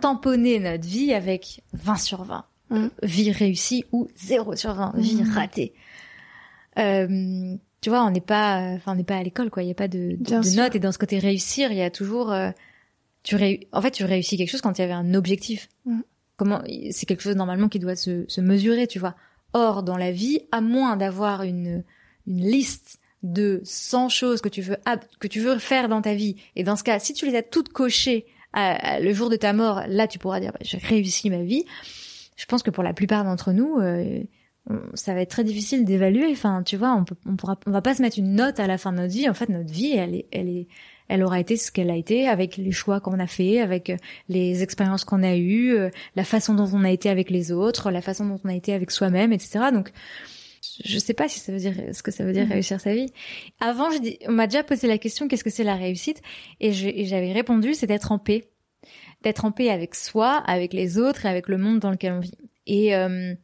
tamponner notre vie avec 20 sur 20. Mm. Vie réussie ou 0 sur 20, vie mm. ratée. Euh, tu vois, on n'est pas, enfin, on n'est pas à l'école, quoi. Il y a pas de, de, notes et dans ce côté réussir, il y a toujours, euh, tu ré... en fait, tu réussis quelque chose quand il y avait un objectif. Mm. Comment, c'est quelque chose normalement qui doit se, se mesurer, tu vois. Or, dans la vie, à moins d'avoir une, une liste de 100 choses que tu veux que tu veux faire dans ta vie, et dans ce cas, si tu les as toutes cochées le jour de ta mort, là, tu pourras dire bah, j'ai réussi ma vie je pense que pour la plupart d'entre nous, euh, ça va être très difficile d'évaluer. Enfin, tu vois, on peut, on pourra, on va pas se mettre une note à la fin de notre vie. En fait, notre vie, elle est, elle est, elle aura été ce qu'elle a été avec les choix qu'on a fait, avec euh, les expériences qu'on a eues, euh, la façon dont on a été avec les autres, la façon dont on a été avec soi-même, etc. Donc, je sais pas si ça veut dire ce que ça veut dire mhm. réussir sa vie. Avant, je dis, on m'a déjà posé la question qu'est-ce que c'est la réussite? Et j'avais répondu c'est d'être en paix d'être en paix avec soi, avec les autres et avec le monde dans lequel on vit. Et euh,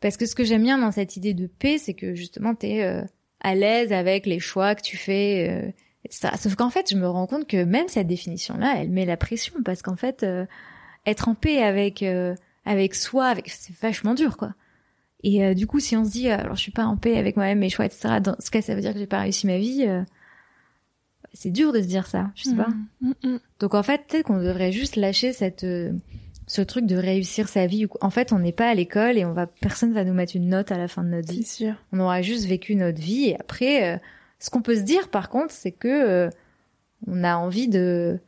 parce que ce que j'aime bien dans cette idée de paix, c'est que justement tu es euh, à l'aise avec les choix que tu fais, euh, etc. Sauf qu'en fait, je me rends compte que même cette définition-là, elle met la pression parce qu'en fait, être en paix avec avec soi, avec c'est vachement dur, quoi. Et du coup, si on se dit, alors je suis pas en paix avec moi-même, mes choix, etc. Dans ce cas, ça veut dire que j'ai pas réussi ma vie c'est dur de se dire ça, je sais pas. Mm, mm, mm. Donc en fait, peut-être qu'on devrait juste lâcher cette euh, ce truc de réussir sa vie. En fait, on n'est pas à l'école et on va personne va nous mettre une note à la fin de notre vie. Sûr. On aura juste vécu notre vie et après, euh, ce qu'on peut se dire par contre, c'est que euh, on a envie de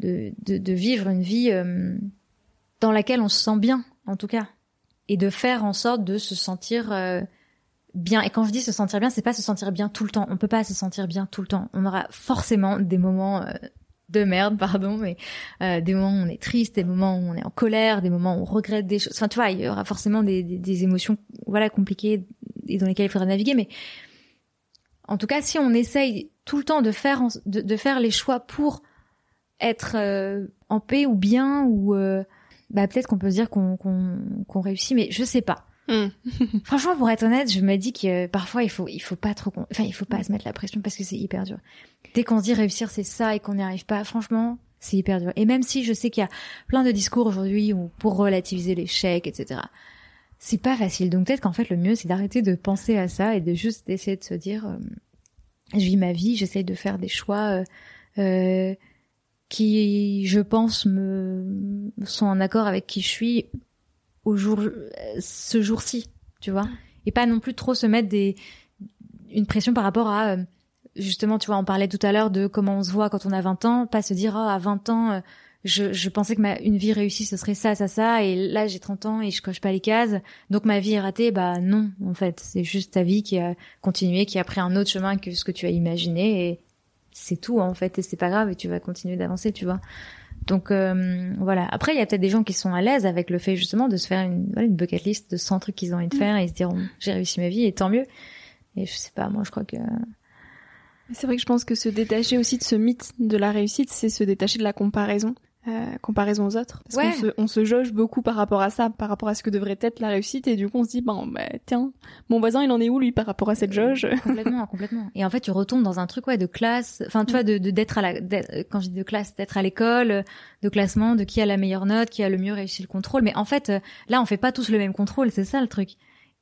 de, de, vivre une vie dans laquelle on se sent bien, en tout cas, et de faire en sorte de se sentir bien. Et quand je dis se sentir bien, c'est pas se sentir bien tout le temps. On peut pas se sentir bien tout le temps. On aura forcément des moments euh, de merde, pardon, mais euh, des moments où on est triste, des moments où on est en colère, des moments où on regrette des choses. Enfin, tu vois, il y aura forcément des, des, émotions, voilà, compliquées et dans lesquelles il faudra naviguer. Mais en tout cas, si on essaye tout le temps de faire de, faire les choix pour être euh, en paix ou bien ou bah peut-être qu'on peut se dire qu'on qu'on réussit, mais je sais pas. Hmm. Franchement, pour être honnête, je me dis que parfois il faut, il faut pas trop, enfin il faut pas se mettre la pression parce que c'est hyper dur. Dès qu'on se dit réussir c'est ça et qu'on n'y arrive pas, franchement, c'est hyper dur. Et même si je sais qu'il y a plein de discours aujourd'hui pour relativiser l'échec, etc. C'est pas facile. Donc peut-être qu'en fait le mieux c'est d'arrêter de penser à ça et de juste essayer de se dire, euh, je vis ma vie, j'essaie de faire des choix. Euh, euh, qui, je pense, me sont en accord avec qui je suis au jour ce jour-ci, tu vois, et pas non plus trop se mettre des une pression par rapport à euh, justement, tu vois, on parlait tout à l'heure de comment on se voit quand on a 20 ans, pas se dire oh, à 20 ans euh, je, je pensais que ma une vie réussie ce serait ça ça ça et là j'ai 30 ans et je coche pas les cases. Donc ma vie est ratée bah non en fait. C'est juste ta vie qui a continué qui a pris un autre chemin que ce que tu as imaginé et c'est tout en fait et c'est pas grave et tu vas continuer d'avancer tu vois donc euh, voilà. Après, il y a peut-être des gens qui sont à l'aise avec le fait justement de se faire une, voilà, une bucket list de 100 trucs qu'ils ont envie de mm. faire et ils se diront j'ai réussi ma vie et tant mieux. Et je sais pas, moi je crois que c'est vrai que je pense que se détacher aussi de ce mythe de la réussite, c'est se détacher de la comparaison. Euh, comparaison aux autres. Parce qu'on se, on se jauge beaucoup par rapport à ça, par rapport à ce que devrait être la réussite, et du coup on se dit, bah, tiens, mon voisin il en est où lui par rapport à cette jauge? Complètement, complètement. Et en fait tu retombes dans un truc ouais de classe, enfin tu vois de d'être à la, quand je dis de classe, d'être à l'école, de classement, de qui a la meilleure note, qui a le mieux réussi le contrôle. Mais en fait là on fait pas tous le même contrôle, c'est ça le truc.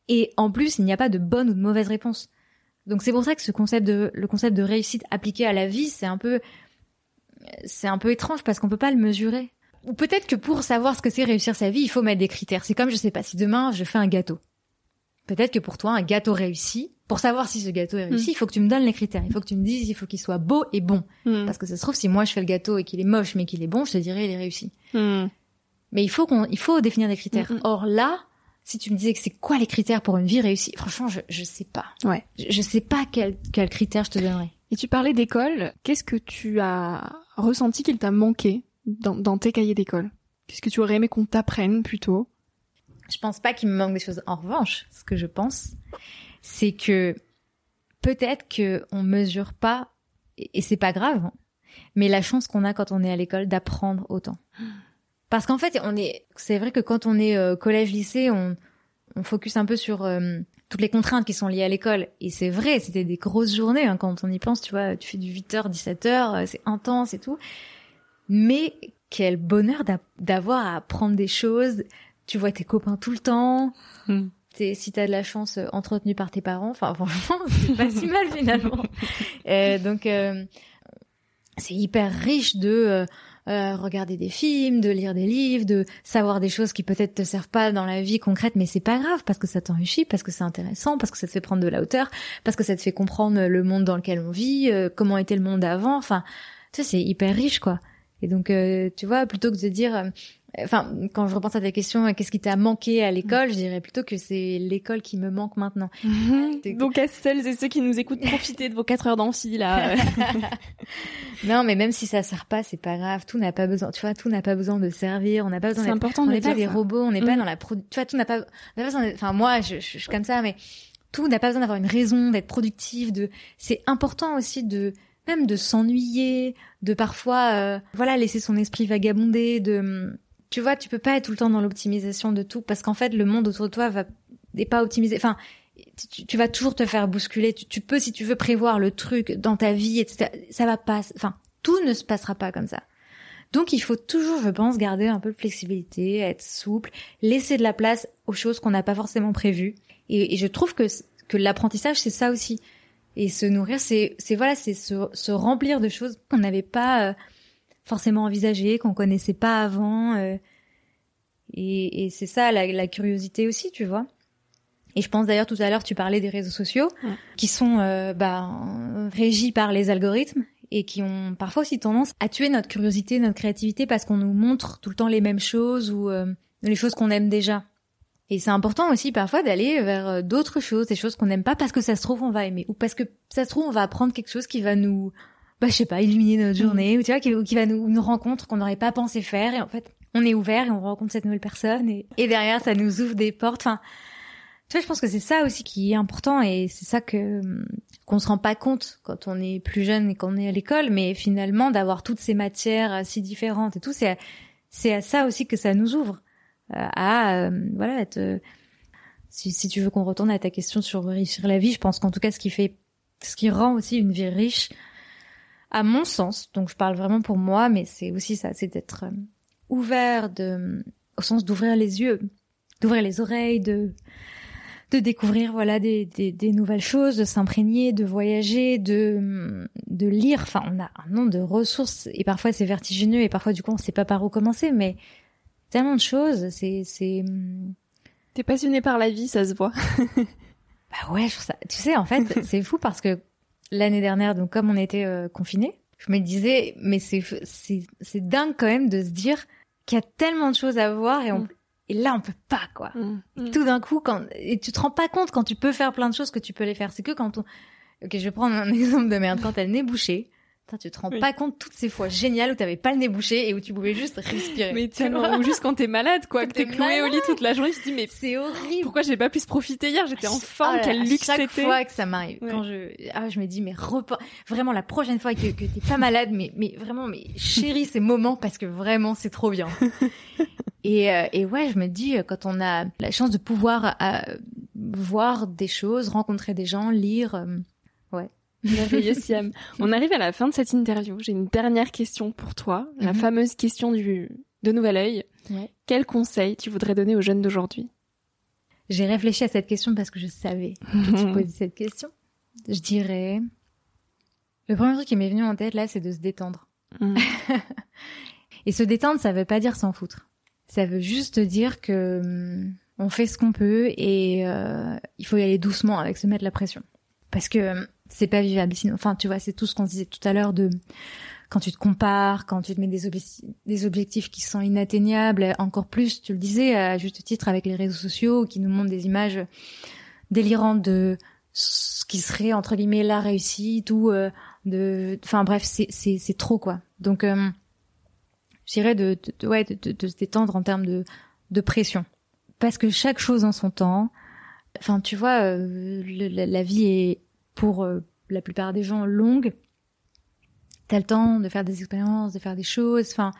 Et en plus il n'y a pas de bonne ou de mauvaise réponse. Donc c'est pour ça que ce concept de le concept de réussite appliqué à la vie, c'est un peu c'est un peu étrange parce qu'on peut pas le mesurer. Ou peut-être que pour savoir ce que c'est réussir sa vie, il faut mettre des critères. C'est comme, je sais pas, si demain je fais un gâteau. Peut-être que pour toi, un gâteau réussi, pour savoir si ce gâteau est réussi, mm. il faut que tu me donnes les critères. Il faut que tu me dises, il faut qu'il soit beau et bon. Mm. Parce que ça se trouve, si moi je fais le gâteau et qu'il est moche mais qu'il est bon, je te dirais il est réussi. Mm. Mais il faut qu'on, il faut définir des critères. Or là, si tu me disais que c'est quoi les critères pour une vie réussie, franchement, je je sais pas. Ouais. Je, je sais pas quel quel critère je te donnerais. Et tu parlais d'école. Qu'est-ce que tu as ressenti qu'il t'a manqué dans, tes cahiers d'école? Qu'est-ce que tu aurais aimé qu'on t'apprenne plutôt? Je pense pas qu'il me manque des choses. En revanche, ce que je pense, c'est que peut-être que on mesure pas, et c'est pas grave, hein, mais la chance qu'on a quand on est à l'école d'apprendre autant. Parce qu'en fait, on est, c'est vrai que quand on est euh, collège-lycée, on, on focus un peu sur euh, toutes les contraintes qui sont liées à l'école. Et c'est vrai, c'était des grosses journées hein, quand on y pense, tu vois, tu fais du 8h, 17h, c'est intense et tout. Mais quel bonheur d'a- d'avoir à apprendre des choses. Tu vois tes copains tout le temps. T'es, si t'as de la chance, euh, entretenu par tes parents. Enfin, franchement, c'est pas si mal finalement. Euh, donc, euh, c'est hyper riche de euh, euh, regarder des films, de lire des livres, de savoir des choses qui peut-être te servent pas dans la vie concrète, mais c'est pas grave parce que ça t'enrichit, parce que c'est intéressant, parce que ça te fait prendre de la hauteur, parce que ça te fait comprendre le monde dans lequel on vit, euh, comment était le monde avant. Enfin, tu sais, c'est hyper riche, quoi. Et donc, euh, tu vois, plutôt que de dire, euh, enfin, quand je repense à ta question, qu'est-ce qui t'a manqué à l'école, je dirais plutôt que c'est l'école qui me manque maintenant. Donc à celles et ceux qui nous écoutent, profitez de vos 4 heures d'amphi là. Non, mais même si ça sert pas, c'est pas grave. Tout n'a pas besoin, tu vois, tout n'a pas besoin de servir. On n'a pas besoin C'est important on de n'est pas des robots, on n'est pas Mhm. dans la pro... tu vois, tout n'a pas, pas besoin enfin, moi, je, je, je suis comme ça, mais tout n'a pas besoin d'avoir une raison, d'être productif, de, c'est important aussi de, même de s'ennuyer, de parfois, euh, voilà, laisser son esprit vagabonder, de, tu vois, tu peux pas être tout le temps dans l'optimisation de tout parce qu'en fait, le monde autour de toi va, n'est pas optimisé. Enfin, tu, vas toujours te faire bousculer. Tu, peux, si tu veux prévoir le truc dans ta vie, etc. Ça va pas, enfin, tout ne se passera pas comme ça. Donc il faut toujours, je pense, garder un peu de flexibilité, être souple, laisser de la place aux choses qu'on n'a pas forcément prévues. Et, et je trouve que que l'apprentissage c'est ça aussi. Et se nourrir, c'est c'est voilà, c'est se, se remplir de choses qu'on n'avait pas euh, forcément envisagées, qu'on connaissait pas avant. euh, et, et c'est ça la, la curiosité aussi, tu vois. Et je pense d'ailleurs tout à l'heure tu parlais des réseaux sociaux Ouais. qui sont euh, bah, régis par les algorithmes et qui ont parfois aussi tendance à tuer notre curiosité, notre créativité parce qu'on nous montre tout le temps les mêmes choses ou euh, les choses qu'on aime déjà. Et c'est important aussi parfois d'aller vers euh, d'autres choses, des choses qu'on n'aime pas parce que ça se trouve on va aimer ou parce que ça se trouve on va apprendre quelque chose qui va nous, bah je sais pas, illuminer notre journée ou tu vois qui, ou qui va nous une rencontre qu'on n'aurait pas pensé faire et en fait on est ouvert et on rencontre cette nouvelle personne et, et derrière ça nous ouvre des portes. Enfin, tu vois, je pense que c'est ça aussi qui est important et c'est ça que hum, qu'on se rend pas compte quand on est plus jeune et qu'on est à l'école, mais finalement d'avoir toutes ces matières euh, si différentes et tout, c'est à- c'est à ça aussi que ça nous ouvre euh, à euh, voilà être euh, si, si tu veux qu'on retourne à ta question sur réussir la vie, je pense qu'en tout cas ce qui fait ce qui rend aussi une vie riche à mon sens, donc je parle vraiment pour moi, mais c'est aussi ça, c'est d'être euh, ouvert de au sens d'ouvrir les yeux, d'ouvrir les oreilles, de de découvrir voilà des, des, des nouvelles choses, de s'imprégner, de voyager, de de lire. Enfin, on a un nombre de ressources et parfois c'est vertigineux et parfois du coup on sait pas par où commencer, mais tellement de choses. C'est c'est T'es passionné par la vie, ça se voit. bah ouais, je trouve ça. Tu sais, en fait, c'est fou parce que l'année dernière, donc comme on était euh, confinés, je me disais, mais c'est c'est c'est dingue quand même de se dire qu'il y a tellement de choses à voir et on Mm. et là on peut pas quoi. Mm. Tout d'un coup, quand et tu te rends pas compte quand tu peux faire plein de choses que tu peux les faire. C'est que quand on, ok, je vais prendre un exemple de merde. Quand t'as le nez bouché, putain, tu te rends Oui. pas compte toutes ces fois géniales où t'avais pas le nez bouché et où tu pouvais juste respirer. Mais Tu tellement, ou juste quand t'es malade, quoi, que t'es cloué au lit toute la journée, tu te dis, mais c'est horrible. pourquoi j'ai pas pu se profiter hier? J'étais en forme, Ah quel là, luxe Chaque c'était. fois que ça m'arrive, Ouais. quand je, ah, je me dis, mais repas, vraiment la prochaine fois que, que t'es pas malade, mais, mais vraiment, mais chéris ces moments parce que vraiment c'est trop bien. et, euh, et ouais, je me dis, euh, quand on a la chance de pouvoir euh, voir des choses, rencontrer des gens, lire, euh, Merveilleux Siam. On arrive à la fin de cette interview. J'ai une dernière question pour toi, la Mhm. fameuse question du de Nouvel Oeil. Ouais. Quel conseil tu voudrais donner aux jeunes d'aujourd'hui? J'ai réfléchi à cette question parce que je savais que tu posais cette question. Je dirais, le premier truc qui m'est venu en tête là, c'est de se détendre. Mm. Et se détendre, ça veut pas dire s'en foutre. Ça veut juste dire que hum, on fait ce qu'on peut et euh, il faut y aller doucement avec se mettre la pression. Parce que hum, c'est pas vivable sinon. Enfin, tu vois, c'est tout ce qu'on disait tout à l'heure de quand tu te compares, quand tu te mets des, des objectifs qui sont inatteignables, encore plus, tu le disais à juste titre avec les réseaux sociaux qui nous montrent des images délirantes de ce qui serait entre guillemets la réussite ou euh, de, enfin bref, c'est c'est trop quoi. Donc, euh, je dirais de, de, ouais de, de, se détendre en termes de de pression, parce que chaque chose en son temps. Enfin, tu vois, euh, la, vie est pour euh, la plupart des gens longue t'as le temps de faire des expériences, de faire des choses, enfin.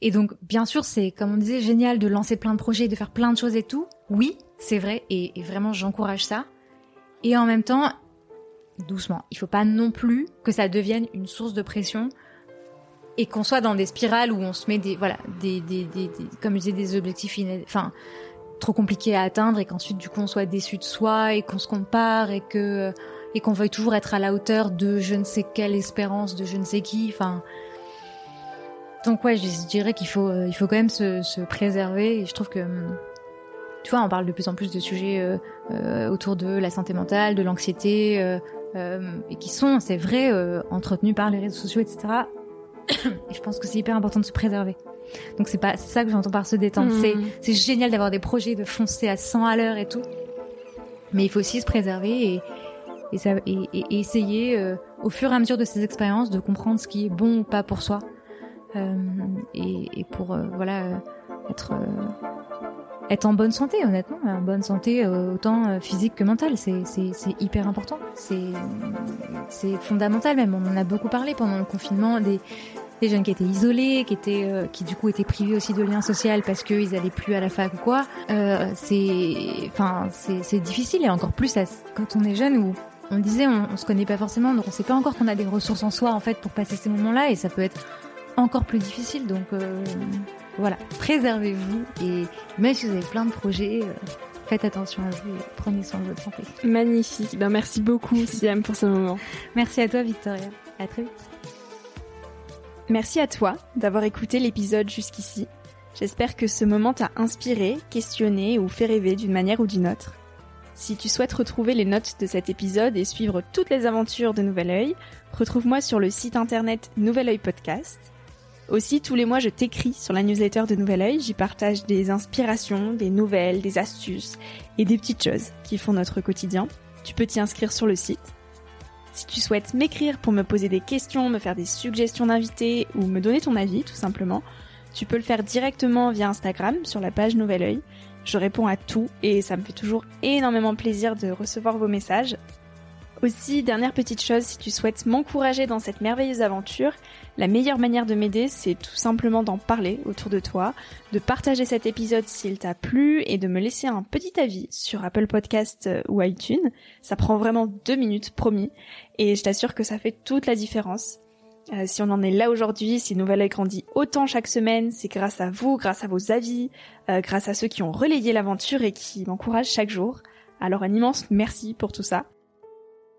Et donc, bien sûr, c'est, comme on disait, génial de lancer plein de projets, de faire plein de choses et tout. Oui, c'est vrai, et, vraiment, j'encourage ça. Et en même temps, doucement. Il faut pas non plus que ça devienne une source de pression et qu'on soit dans des spirales où on se met des, voilà, des, des, des, comme je disais, des objectifs, enfin, trop compliqués à atteindre et qu'ensuite, du coup, on soit déçu de soi et qu'on se compare et que, et qu'on veuille toujours être à la hauteur de je ne sais quelle espérance de je ne sais qui. Enfin, donc ouais, je dirais qu'il faut, euh, il faut quand même se, se, préserver. Et je trouve que, hum, tu vois, on parle de plus en plus de sujets euh, euh autour de la santé mentale, de l'anxiété, euh, euh et qui sont, c'est vrai, entretenus par les réseaux sociaux, etc. et je pense que c'est hyper important de se préserver. Donc c'est pas ça que j'entends par se détendre. C'est mmh. c'est génial d'avoir des projets de foncer à 100 à l'heure et tout. Mais il faut aussi se préserver et, et, ça, et, et essayer euh, au fur et à mesure de ces expériences de comprendre ce qui est bon ou pas pour soi euh, et, pour euh, voilà être être en bonne santé honnêtement en bonne santé autant physique que mentale c'est c'est c'est hyper important c'est c'est fondamental même on en a beaucoup parlé pendant le confinement des des jeunes qui étaient isolés, qui étaient, qui du coup étaient privés aussi de liens sociaux parce qu'ils allaient plus à la fac ou quoi. Euh, c'est, enfin, c'est difficile et encore plus quand on est jeune ou on disait, on, se connaît pas forcément, donc on sait pas encore qu'on a des ressources en soi en fait pour passer ces moments-là, et ça peut être encore plus difficile. Donc euh, voilà, préservez-vous et même si vous avez plein de projets. Euh, faites attention à vous et prenez soin de votre santé. Magnifique. Ben, merci beaucoup, Siam, pour ce moment. Merci à toi, Victoria. À très vite. Merci à toi d'avoir écouté l'épisode jusqu'ici. J'espère que ce moment t'a inspiré, questionné ou fait rêver d'une manière ou d'une autre. Si tu souhaites retrouver les notes de cet épisode et suivre toutes les aventures de Nouvel Oeil, retrouve-moi sur le site internet Nouvel Oeil Podcast. Aussi, tous les mois, je t'écris sur la newsletter de Nouvel Oeil. J'y partage des inspirations, des nouvelles, des astuces et des petites choses qui font notre quotidien. Tu peux t'y inscrire sur le site. Si tu souhaites m'écrire pour me poser des questions, me faire des suggestions d'invités ou me donner ton avis, tout simplement, tu peux le faire directement via Instagram sur la page Nouvel Oeil. Je réponds à tout et ça me fait toujours énormément plaisir de recevoir vos messages. Aussi, dernière petite chose, si tu souhaites m'encourager dans cette merveilleuse aventure, la meilleure manière de m'aider, c'est tout simplement d'en parler autour de toi, de partager cet épisode s'il t'a plu et de me laisser un petit avis sur Apple Podcast euh, ou iTunes. Ça prend vraiment deux minutes, promis, et je t'assure que ça fait toute la différence. Euh, si on en est là aujourd'hui, si Nouvelle Oeil grandit autant chaque semaine, c'est grâce à vous, grâce à vos avis, euh, grâce à ceux qui ont relayé l'aventure et qui m'encouragent chaque jour. Alors un immense merci pour tout ça.